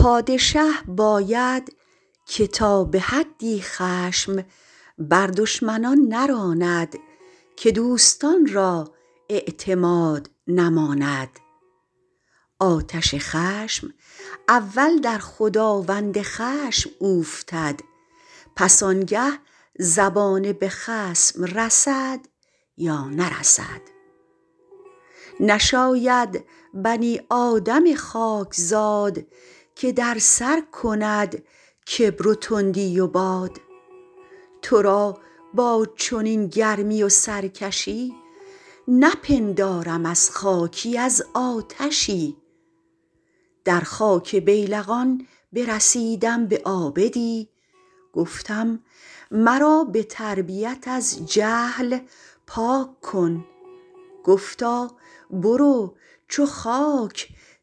پادشه باید که تا به حدی خشم بر دشمنان نراند که دوستان را اعتماد نماند. آتش خشم اول در خداوند خشم اوفتد پس آنگه زبانه به خصم رسد یا نرسد. نشاید بنی آدم خاکزاد که در سر کند کبر و تندی و باد. تو را با چنین گرمی و سرکشی نپندارم از خاکی از آتشی. در خاک بیلقان برسیدم به عابدی گفتم مرا به تربیت از جهل پاک کن. گفتا برو چو خاک